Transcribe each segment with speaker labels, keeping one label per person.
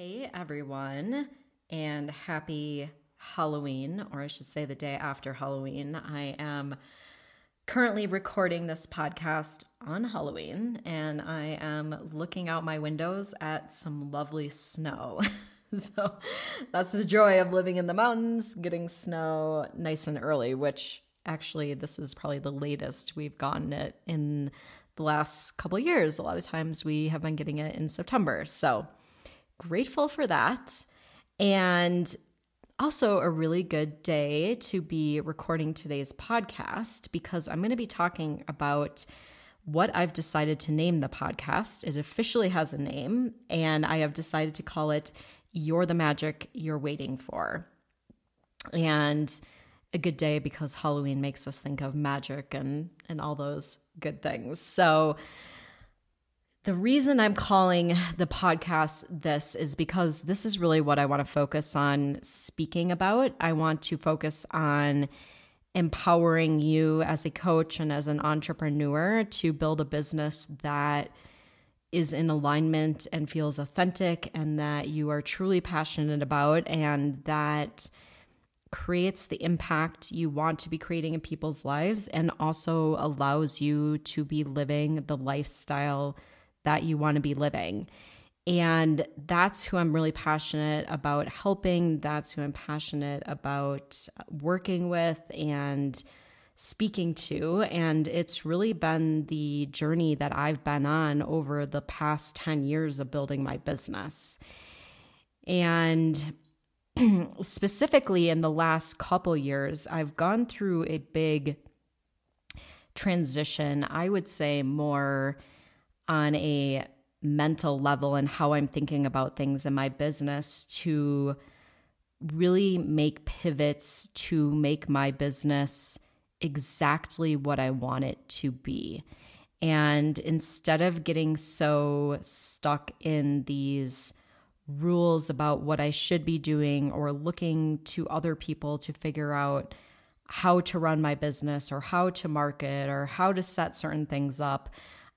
Speaker 1: Hey everyone, and happy Halloween, or I should say the day after Halloween. I am currently recording this podcast on Halloween, and I am looking out my windows at some lovely snow. so that's the joy of living in the mountains, getting snow nice and early, which actually, this is probably the latest we've gotten it in the last couple years. A lot of times we have been getting it in September. So, grateful for that. And also, a really good day to be recording today's podcast because I'm going to be talking about what I've decided to name the podcast. It officially has a name, and I have decided to call it You're the Magic You're Waiting For. And a good day because Halloween makes us think of magic and, and all those good things. So, the reason I'm calling the podcast this is because this is really what I want to focus on speaking about. I want to focus on empowering you as a coach and as an entrepreneur to build a business that is in alignment and feels authentic and that you are truly passionate about and that creates the impact you want to be creating in people's lives and also allows you to be living the lifestyle that you want to be living. And that's who I'm really passionate about helping. That's who I'm passionate about working with and speaking to. And it's really been the journey that I've been on over the past 10 years of building my business. And specifically in the last couple years, I've gone through a big transition, I would say more on a mental level and how I'm thinking about things in my business to really make pivots to make my business exactly what I want it to be. And instead of getting so stuck in these rules about what I should be doing or looking to other people to figure out how to run my business or how to market or how to set certain things up,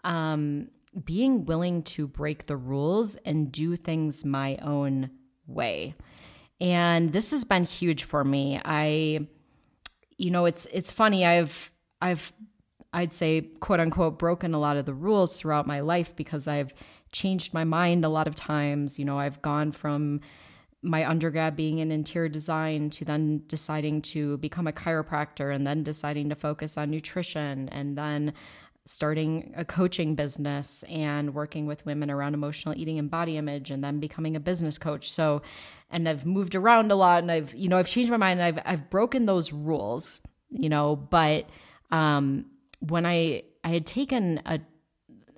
Speaker 1: um, being willing to break the rules and do things my own way. And this has been huge for me. I you know, it's it's funny I've I've I'd say quote unquote broken a lot of the rules throughout my life because I've changed my mind a lot of times. You know, I've gone from my undergrad being in interior design to then deciding to become a chiropractor and then deciding to focus on nutrition and then starting a coaching business and working with women around emotional eating and body image and then becoming a business coach. So and I've moved around a lot and I've you know I've changed my mind and I've I've broken those rules, you know, but um when I I had taken a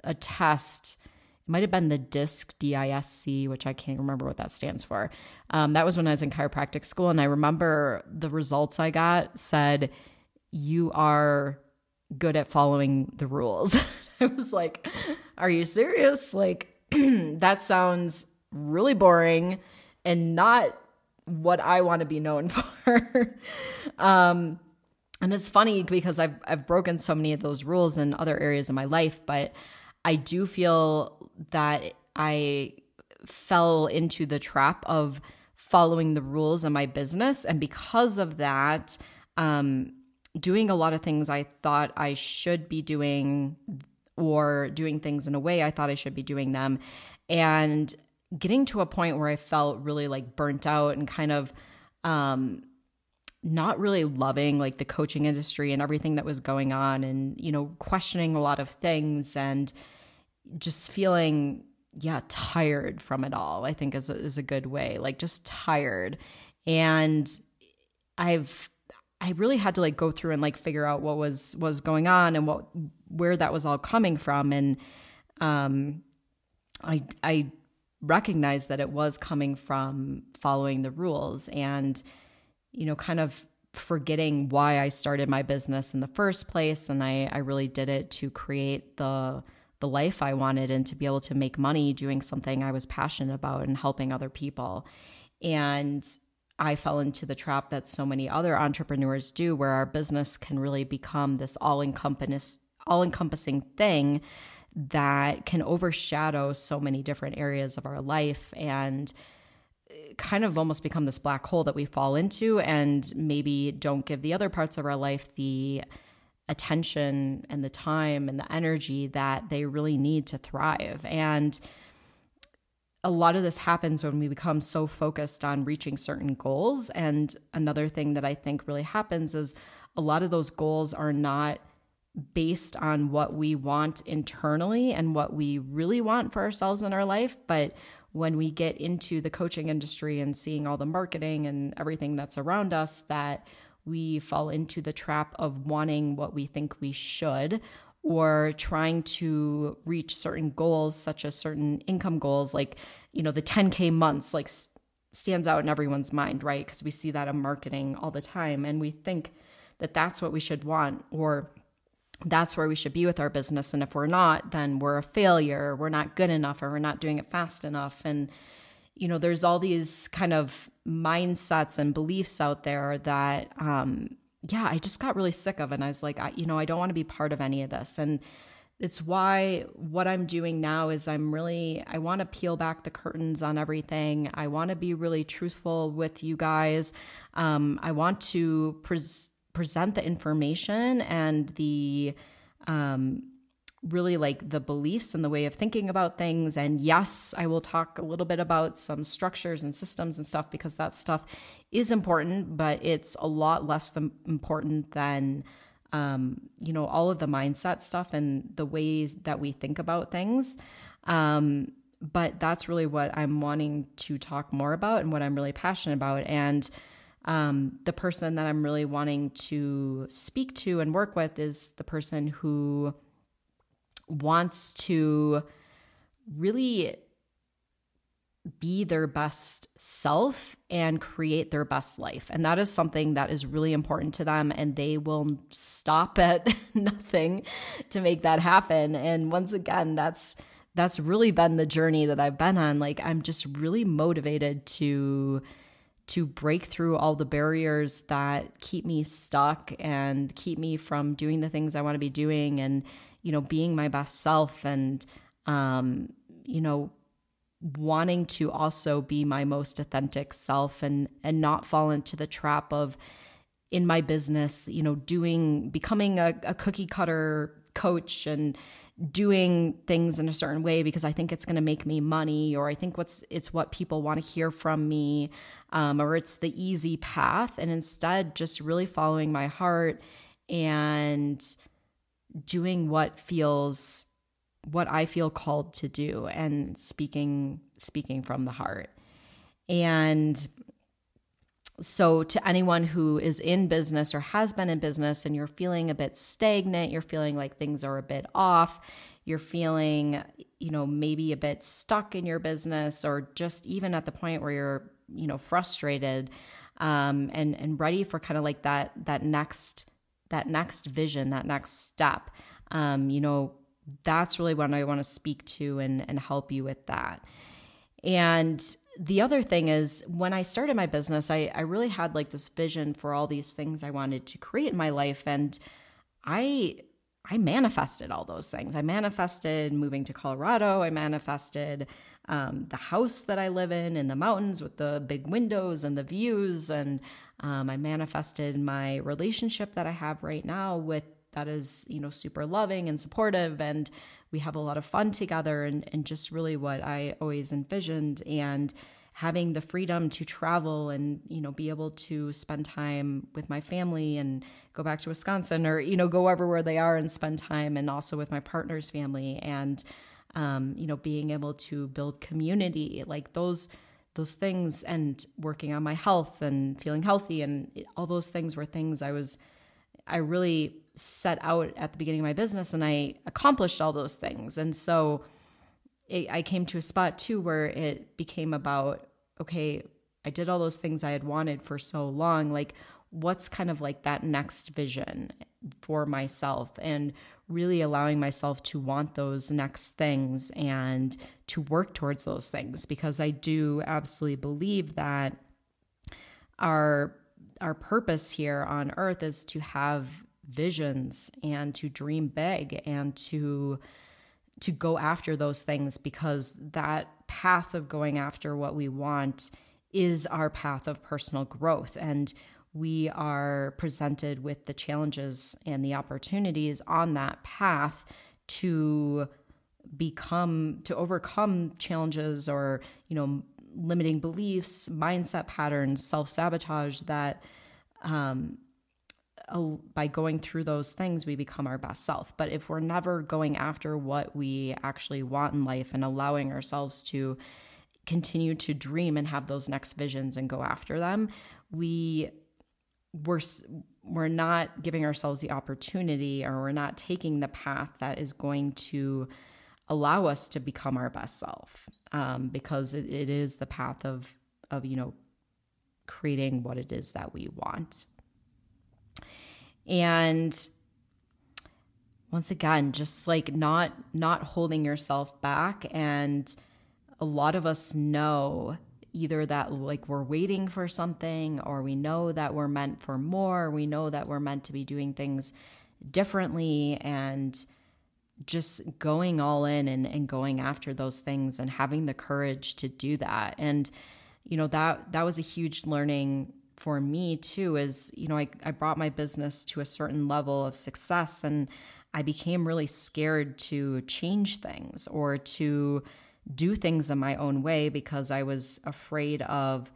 Speaker 1: a test it might have been the DISC, D I S C, which I can't remember what that stands for. Um, that was when I was in chiropractic school. And I remember the results I got said, You are good at following the rules. I was like, Are you serious? Like, that sounds really boring and not what I want to be known for. um, and it's funny because I've I've broken so many of those rules in other areas of my life, but I do feel that I fell into the trap of following the rules in my business, and because of that, um, doing a lot of things I thought I should be doing or doing things in a way I thought I should be doing them. And getting to a point where I felt really like burnt out and kind of um not really loving like the coaching industry and everything that was going on and you know questioning a lot of things and just feeling yeah tired from it all i think is is a good way like just tired. And i've I really had to like go through and like figure out what was was going on and what where that was all coming from. And um I I recognized that it was coming from following the rules and you know kind of forgetting why I started my business in the first place. And I I really did it to create the the life I wanted and to be able to make money doing something I was passionate about and helping other people. And I fell into the trap that so many other entrepreneurs do, where our business can really become this all encompassing all encompassing thing that can overshadow so many different areas of our life and uh, kind of almost become this black hole that we fall into and maybe don't give the other parts of our life the attention and the time and the energy that they really need to thrive. And a lot of this happens when we become so focused on reaching certain goals. And another thing that I think really happens is a lot of those goals are not based on what we want internally and what we really want for ourselves in our life. But when we get into the coaching industry and seeing all the marketing and everything that's around us, that we fall into the trap of wanting what we think we should or trying to reach certain goals such as certain income goals like you know the 10k months like stands out in everyone's mind right? Because we see that in marketing all the time and we think that that's what we should want or that's where we should be with our business and if we're not then we're a failure we're not good enough or we're not doing it fast enough and you know there's all these kind of mindsets and beliefs out there that um yeah i just got really sick of it. and i was like I, you know i don't want to be part of any of this and it's why what i'm doing now is i'm really i want to peel back the curtains on everything i want to be really truthful with you guys um, i want to pres- present the information and the um, really like the beliefs and the way of thinking about things. And yes, I will talk a little bit about some structures and systems and stuff because that stuff is important, but it's a lot less than important than um, you know all of the mindset stuff and the ways that we think about things. Um, but that's really what I'm wanting to talk more about and what I'm really passionate about. And um, the person that I'm really wanting to speak to and work with is the person who wants to really be their best self and create their best life. And that is something that is really important to them. And they will stop at nothing to make that happen. And once again, that's that's really been the journey that I've been on. Like I'm just really motivated to to break through all the barriers that keep me stuck and keep me from doing the things I want to be doing and you know, being my best self and, um, you know, wanting to also be my most authentic self and and not fall into the trap of in my business you know doing becoming a, a cookie cutter coach and doing things in a certain way because I think it's going to make me money, or I think what's it's what people want to hear from me, um, or it's the easy path, and instead just really following my heart and doing what feels what I feel called to do and speaking speaking from the heart. And so to anyone who is in business or has been in business and you're feeling a bit stagnant, you're feeling like things are a bit off, you're feeling, you know, maybe a bit stuck in your business or just even at the point where you're, you know, frustrated um, and and ready for kind of like that that next that next vision, that next step. Um, you know, that's really what I want to speak to and, and help you with that. And the other thing is when I started my business, I, I really had like this vision for all these things I wanted to create in my life. And I I manifested all those things. I manifested moving to Colorado. I manifested um, the house that I live in in the mountains with the big windows and the views. And um, I manifested my relationship that I have right now with that is, you know, super loving and supportive. And we have a lot of fun together and, and just really what I always envisioned. And having the freedom to travel and you know be able to spend time with my family and go back to Wisconsin or you know go everywhere they are and spend time and also with my partner's family and um, you know being able to build community like those those things and working on my health and feeling healthy and all those things were things I was I really set out at the beginning of my business and I accomplished all those things and so it, I came to a spot too where it became about okay, I did all those things I had wanted for so long. Like, what's kind of like that next vision for myself and really allowing myself to want those next things and to work towards those things because I do absolutely believe that our our purpose here on earth is to have visions and to dream big and to to go after those things because that path of going after what we want is our path of personal growth. And we are presented with the challenges and the opportunities on that path to become to overcome challenges or you know limiting beliefs mindset patterns self-sabotage that um, by going through those things we become our best self. But if we're never going after what we actually want in life and allowing ourselves to continue to dream and have those next visions and go after them we we're we're not giving ourselves the opportunity or we're not taking the path that is going to allow us to become our best self um, because it, it is the path of of you know creating what it is that we want. And once again just like not not holding yourself back and a lot of us know either that like we're waiting for something or we know that we're meant for more we know that we're meant to be doing things differently and just going all in and, and going after those things and having the courage to do that. And you know that that was a huge learning for me too is you know I, I brought my business to a certain level of success and i became really scared to change things or to do things in my own way because I was afraid of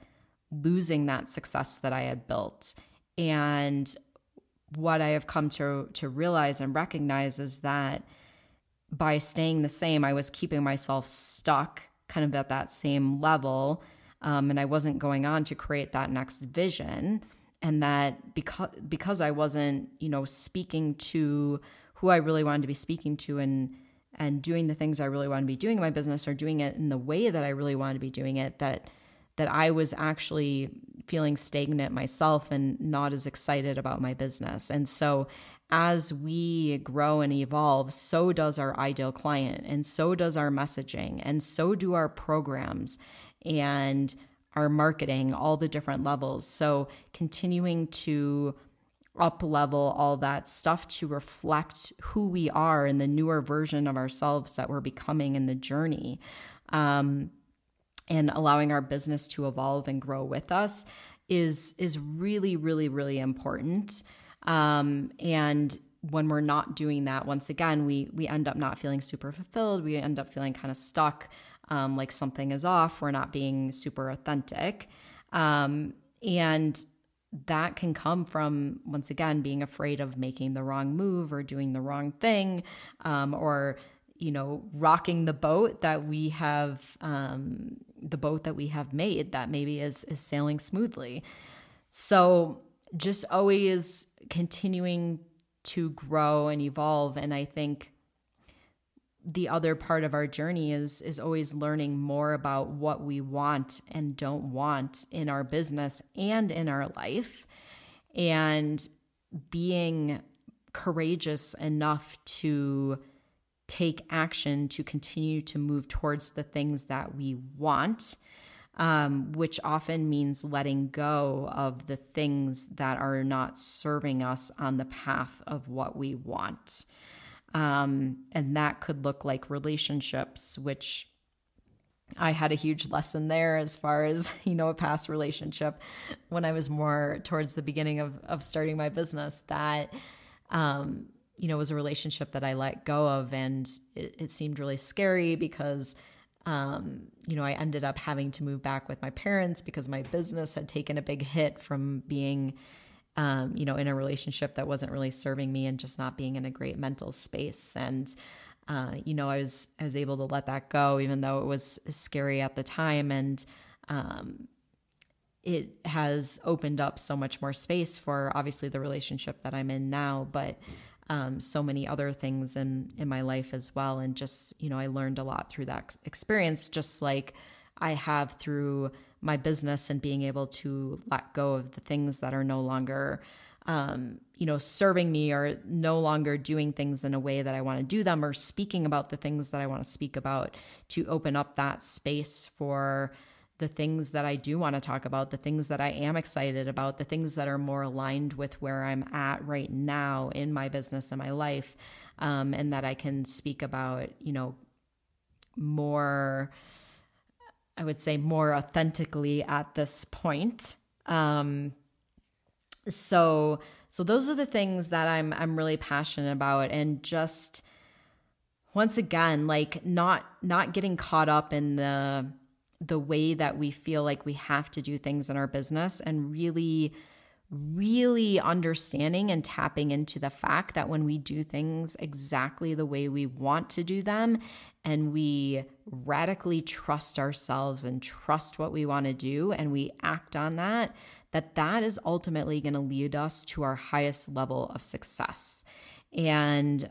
Speaker 1: losing that success that I had built. And what I have come to to realize and recognize is that by staying the same, I was keeping myself stuck kind of at that same level. Um, and I wasn't going on to create that next vision. And that because because I wasn't, you know, speaking to who I really wanted to be speaking to and and doing the things I really want to be doing in my business or doing it in the way that I really want to be doing it that that I was actually feeling stagnant myself and not as excited about my business. And so as we grow and evolve, so does our ideal client and so does our messaging and so do our programs and our marketing, all the different levels. So continuing to up level all that stuff to reflect who we are and the newer version of ourselves that we're becoming in the journey um, and allowing our business to evolve and grow with us is is really really really important. Um, and when we're not doing that once again we we end up not feeling super fulfilled. We end up feeling kind of stuck um, like something is off. We're not being super authentic. Um, and that can come from once again being afraid of making the wrong move or doing the wrong thing um, or you know rocking the boat that we have um, the boat that we have made that maybe is is sailing smoothly. So just always continuing to grow and evolve. And i think the other part of our journey is is always learning more about what we want and don't want in our business and in our life and being courageous enough to take action to continue to move towards the things that we want um, which often means letting go of the things that are not serving us on the path of what we want. Um, and that could look like relationships, which I had a huge lesson there as far as, you know, a past relationship when I was more towards the beginning of, of starting my business that, um, you know, was a relationship that I let go of. And it, it seemed really scary because, um, you know, I ended up having to move back with my parents because my business had taken a big hit from being um, you know, in a relationship that wasn't really serving me and just not being in a great mental space. And, uh, you know, I was, I was able to let that go, even though it was scary at the time. And, um, it has opened up so much more space for obviously the relationship that I'm in now, but um, so many other things in in my life as well. And just you know, I learned a lot through that experience, just like I have through my business and being able to let go of the things that are no longer um, you know, serving me or no longer doing things in a way that I want to do them or speaking about the things that I want to speak about to open up that space for the things that I do want to talk about, the things that I am excited about, the things that are more aligned with where I'm at right now in my business and my life. um, and that I can speak about, you know, more, I would say, more authentically at this point. Um, so, so those are the things that I'm I'm really passionate about, and just once again, like not not getting caught up in the the way that we feel like we have to do things in our business and really really understanding and tapping into the fact that when we do things exactly the way we want to do them and we radically trust ourselves and trust what we want to do and we act on that that that is ultimately going to lead us to our highest level of success and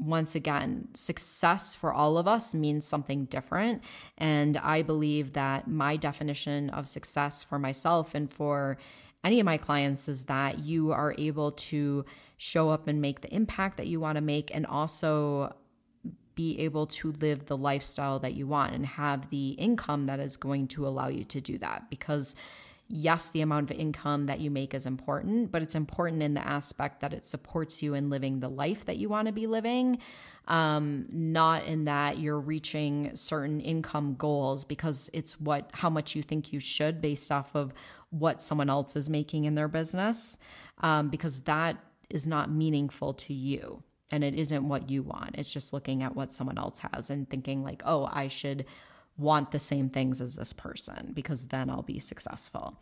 Speaker 1: once again, success for all of us means something different. And I believe that my definition of success for myself and for any of my clients is that you are able to show up and make the impact that you want to make and also be able to live the lifestyle that you want and have the income that is going to allow you to do that. Because yes, the amount of income that you make is important, but it's important in the aspect that it supports you in living the life that you want to be living, um, not in that you're reaching certain income goals because it's what how much you think you should based off of what someone else is making in their business, um, because that is not meaningful to you and it isn't what you want. It's just looking at what someone else has and thinking like, oh, I should want the same things as this person because then I'll be successful.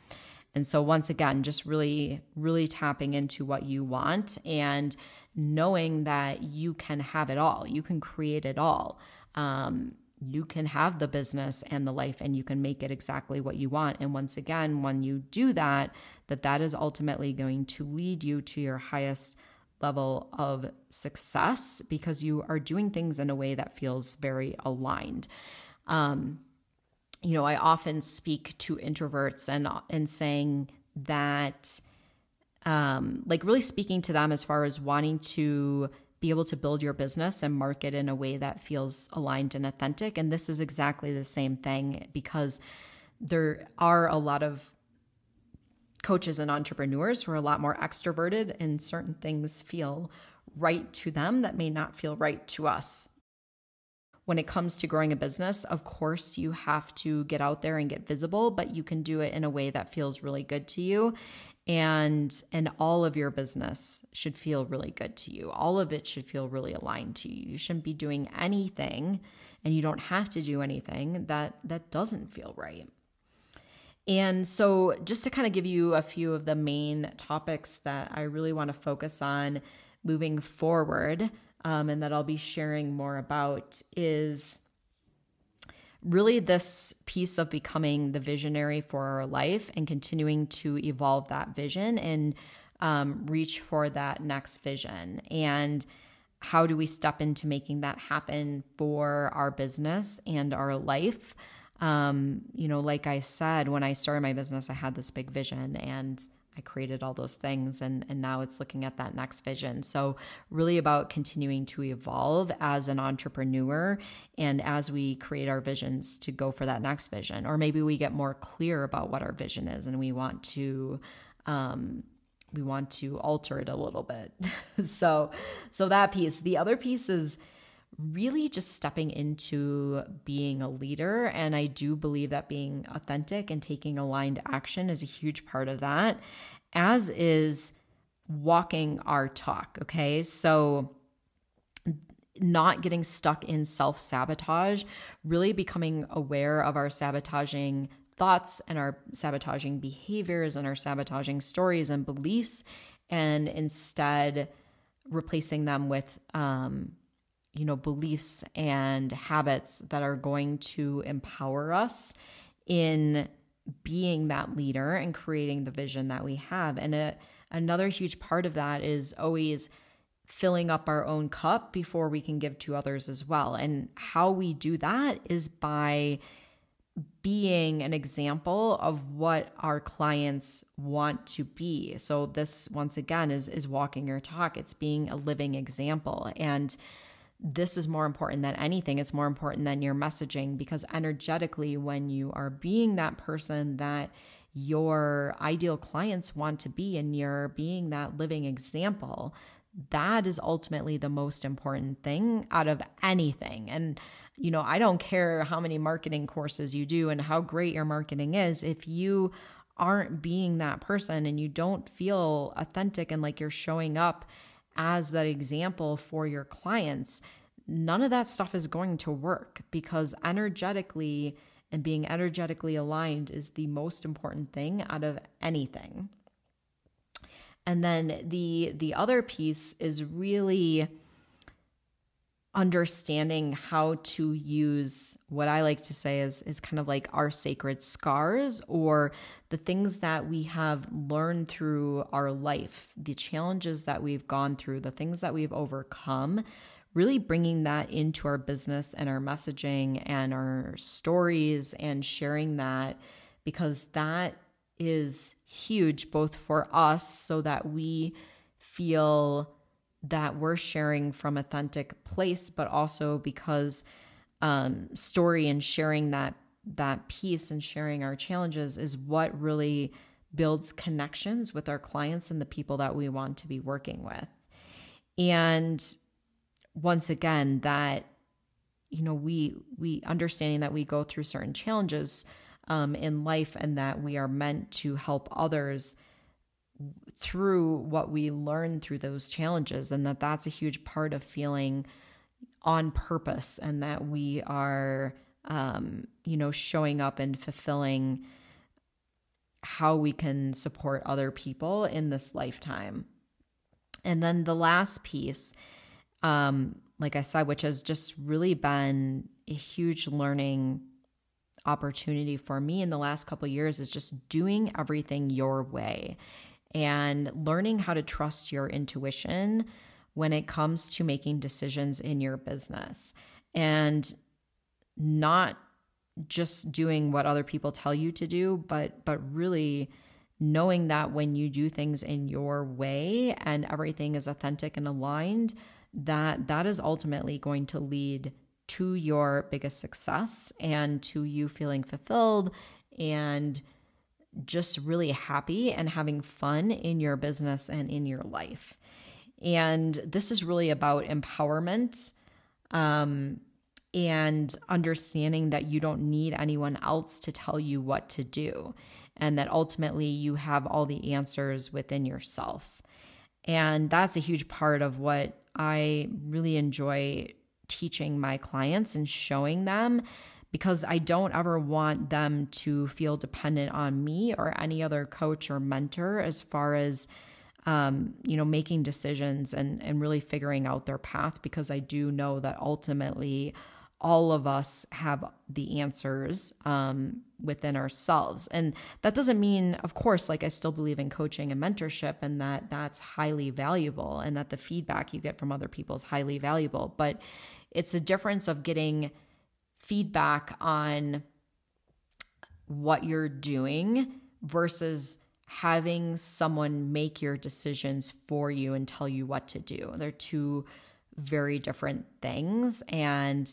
Speaker 1: And so, once again, just really, really tapping into what you want and knowing that you can have it all, you can create it all. Um, you can have the business and the life and you can make it exactly what you want and once again when you do that that that is ultimately going to lead you to your highest level of success because you are doing things in a way that feels very aligned um, you know, I often speak to introverts and and saying that, um, like really speaking to them as far as wanting to be able to build your business and market in a way that feels aligned and authentic. And this is exactly the same thing because there are a lot of coaches and entrepreneurs who are a lot more extroverted and certain things feel right to them that may not feel right to us when it comes to growing a business, of course, you have to get out there and get visible, but you can do it in a way that feels really good to you. And and all of your business should feel really good to you. All of it should feel really aligned to you. You shouldn't be doing anything and you don't have to do anything that that doesn't feel right. And so just to kind of give you a few of the main topics that I really want to focus on moving forward, um, and that I'll be sharing more about is really this piece of becoming the visionary for our life and continuing to evolve that vision and um, reach for that next vision. And how do we step into making that happen for our business and our life? Um, you know, like I said, when I started my business, I had this big vision and I created all those things and and now it's looking at that next vision. So really about continuing to evolve as an entrepreneur and as we create our visions to go for that next vision or maybe we get more clear about what our vision is and we want to um we want to alter it a little bit. so so that piece, the other piece is really just stepping into being a leader. And I do believe that being authentic and taking aligned action is a huge part of that, as is walking our talk. Okay. So, not getting stuck in self sabotage, really becoming aware of our sabotaging thoughts and our sabotaging behaviors and our sabotaging stories and beliefs, and instead replacing them with um, you know, beliefs and habits that are going to empower us in being that leader and creating the vision that we have. And a, another huge part of that is always filling up our own cup before we can give to others as well. And how we do that is by being an example of what our clients want to be. So this once again is is walking your talk. It's being a living example. And this is more important than anything. It's more important than your messaging because energetically, when you are being that person that your ideal clients want to be and you're being that living example, that is ultimately the most important thing out of anything. And, you know, I don't care how many marketing courses you do and how great your marketing is. If you aren't being that person and you don't feel authentic and like you're showing up as that example for your clients, none of that stuff is going to work because energetically and being energetically aligned is the most important thing out of anything. And then the the other piece is really understanding how to use what I like to say is is kind of like our sacred scars or the things that we have learned through our life, the challenges that we've gone through, the things that we've overcome, really bringing that into our business and our messaging and our stories and sharing that because that is huge both for us so that we feel that we're sharing from authentic place but also because um, story and sharing that that piece and sharing our challenges is what really builds connections with our clients and the people that we want to be working with. And once again that you know we we understanding that we go through certain challenges um, in life and that we are meant to help others through what we learn through those challenges and that that's a huge part of feeling on purpose and that we are um, you know showing up and fulfilling how we can support other people in this lifetime. And then the last piece um, like i said which has just really been a huge learning opportunity for me in the last couple years is just doing everything your way and learning how to trust your intuition when it comes to making decisions in your business and not just doing what other people tell you to do but but really knowing that when you do things in your way and everything is authentic and aligned that that is ultimately going to lead to your biggest success and to you feeling fulfilled and just really happy and having fun in your business and in your life. And this is really about empowerment um, and understanding that you don't need anyone else to tell you what to do, and that ultimately you have all the answers within yourself. And that's a huge part of what I really enjoy teaching my clients and showing them because I don't ever want them to feel dependent on me or any other coach or mentor as far as um, you know making decisions and and really figuring out their path because I do know that ultimately all of us have the answers um, within ourselves. And that doesn't mean of course like i still believe in coaching and mentorship and that that's highly valuable and that the feedback you get from other people is highly valuable but it's a difference of getting feedback on what you're doing versus having someone make your decisions for you and tell you what to do. They're two very different things and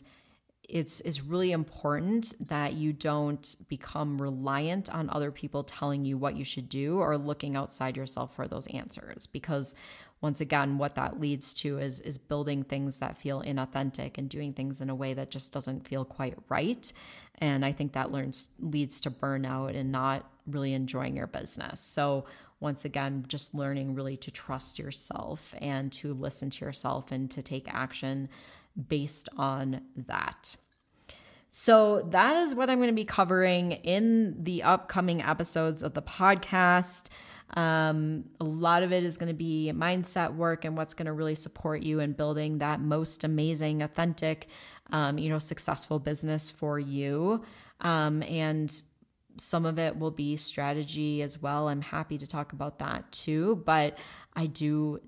Speaker 1: it's is really important that you don't become reliant on other people telling you what you should do or looking outside yourself for those answers because once again what that leads to is is building things that feel inauthentic and doing things in a way that just doesn't feel quite right. And i think that learns leads to burnout and not really enjoying your business. So once again just learning really to trust yourself and to listen to yourself and to take action based on that. So, that is what I'm going to be covering in the upcoming episodes of the podcast. Um, a lot of it is going to be mindset work and what's going to really support you in building that most amazing, authentic, um, you know, successful business for you. Um, and some of it will be strategy as well. I'm happy to talk about that too. But I do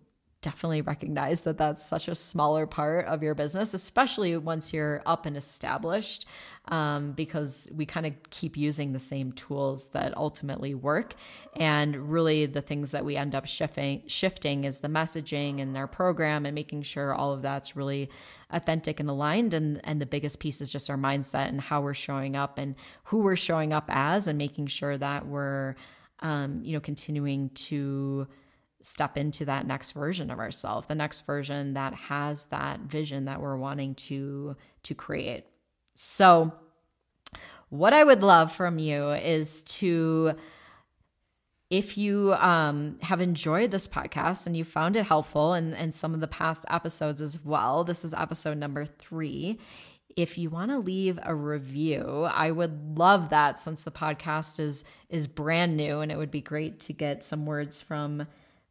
Speaker 1: definitely recognize that that's such a smaller part of your business, especially once you're up and established, um, because we kind of keep using the same tools that ultimately work. And really, the things that we end up shifting shifting is the messaging and our program and making sure all of that's really authentic and aligned. And and the biggest piece is just our mindset and how we're showing up and who we're showing up as, and making sure that we're, um, you know, continuing to step into that next version of ourselves, the next version that has that vision that we're wanting to to create. So what I would love from you is to if you um, have enjoyed this podcast and you found it helpful and, and some of the past episodes as well, this is episode number three. If you want to leave a review, I would love that since the podcast is is brand new and it would be great to get some words from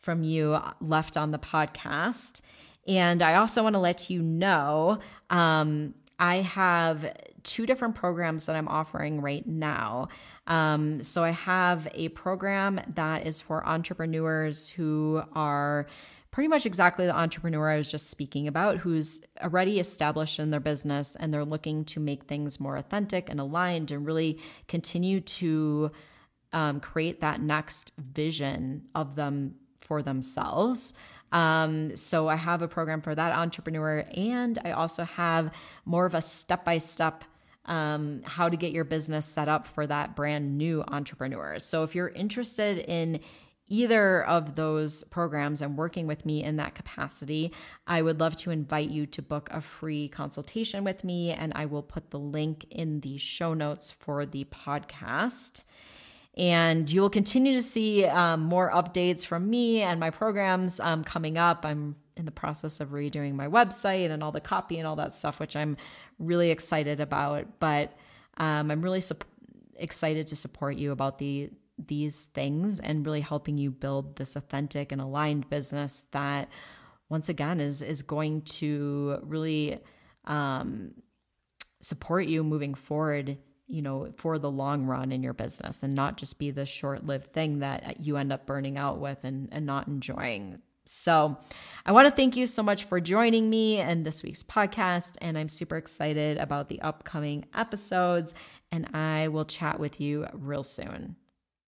Speaker 1: from you left on the podcast. And I also want to let you know um, I have two different programs that I'm offering right now. Um, so I have a program that is for entrepreneurs who are pretty much exactly the entrepreneur I was just speaking about, who's already established in their business and they're looking to make things more authentic and aligned and really continue to um, create that next vision of them for themselves. Um, so I have a program for that entrepreneur, and I also have more of a step by step how to get your business set up for that brand new entrepreneur. So if you're interested in either of those programs and working with me in that capacity, I would love to invite you to book a free consultation with me, and I will put the link in the show notes for the podcast. And you will continue to see um, more updates from me and my programs um, coming up. I'm in the process of redoing my website and all the copy and all that stuff, which I'm really excited about. But um, I'm really su- excited to support you about the these things and really helping you build this authentic and aligned business that, once again, is is going to really um, support you moving forward you know, for the long run in your business and not just be the short lived thing that you end up burning out with and, and not enjoying. So, I want to thank you so much for joining me in this week's podcast. And I'm super excited about the upcoming episodes. And I will chat with you real soon.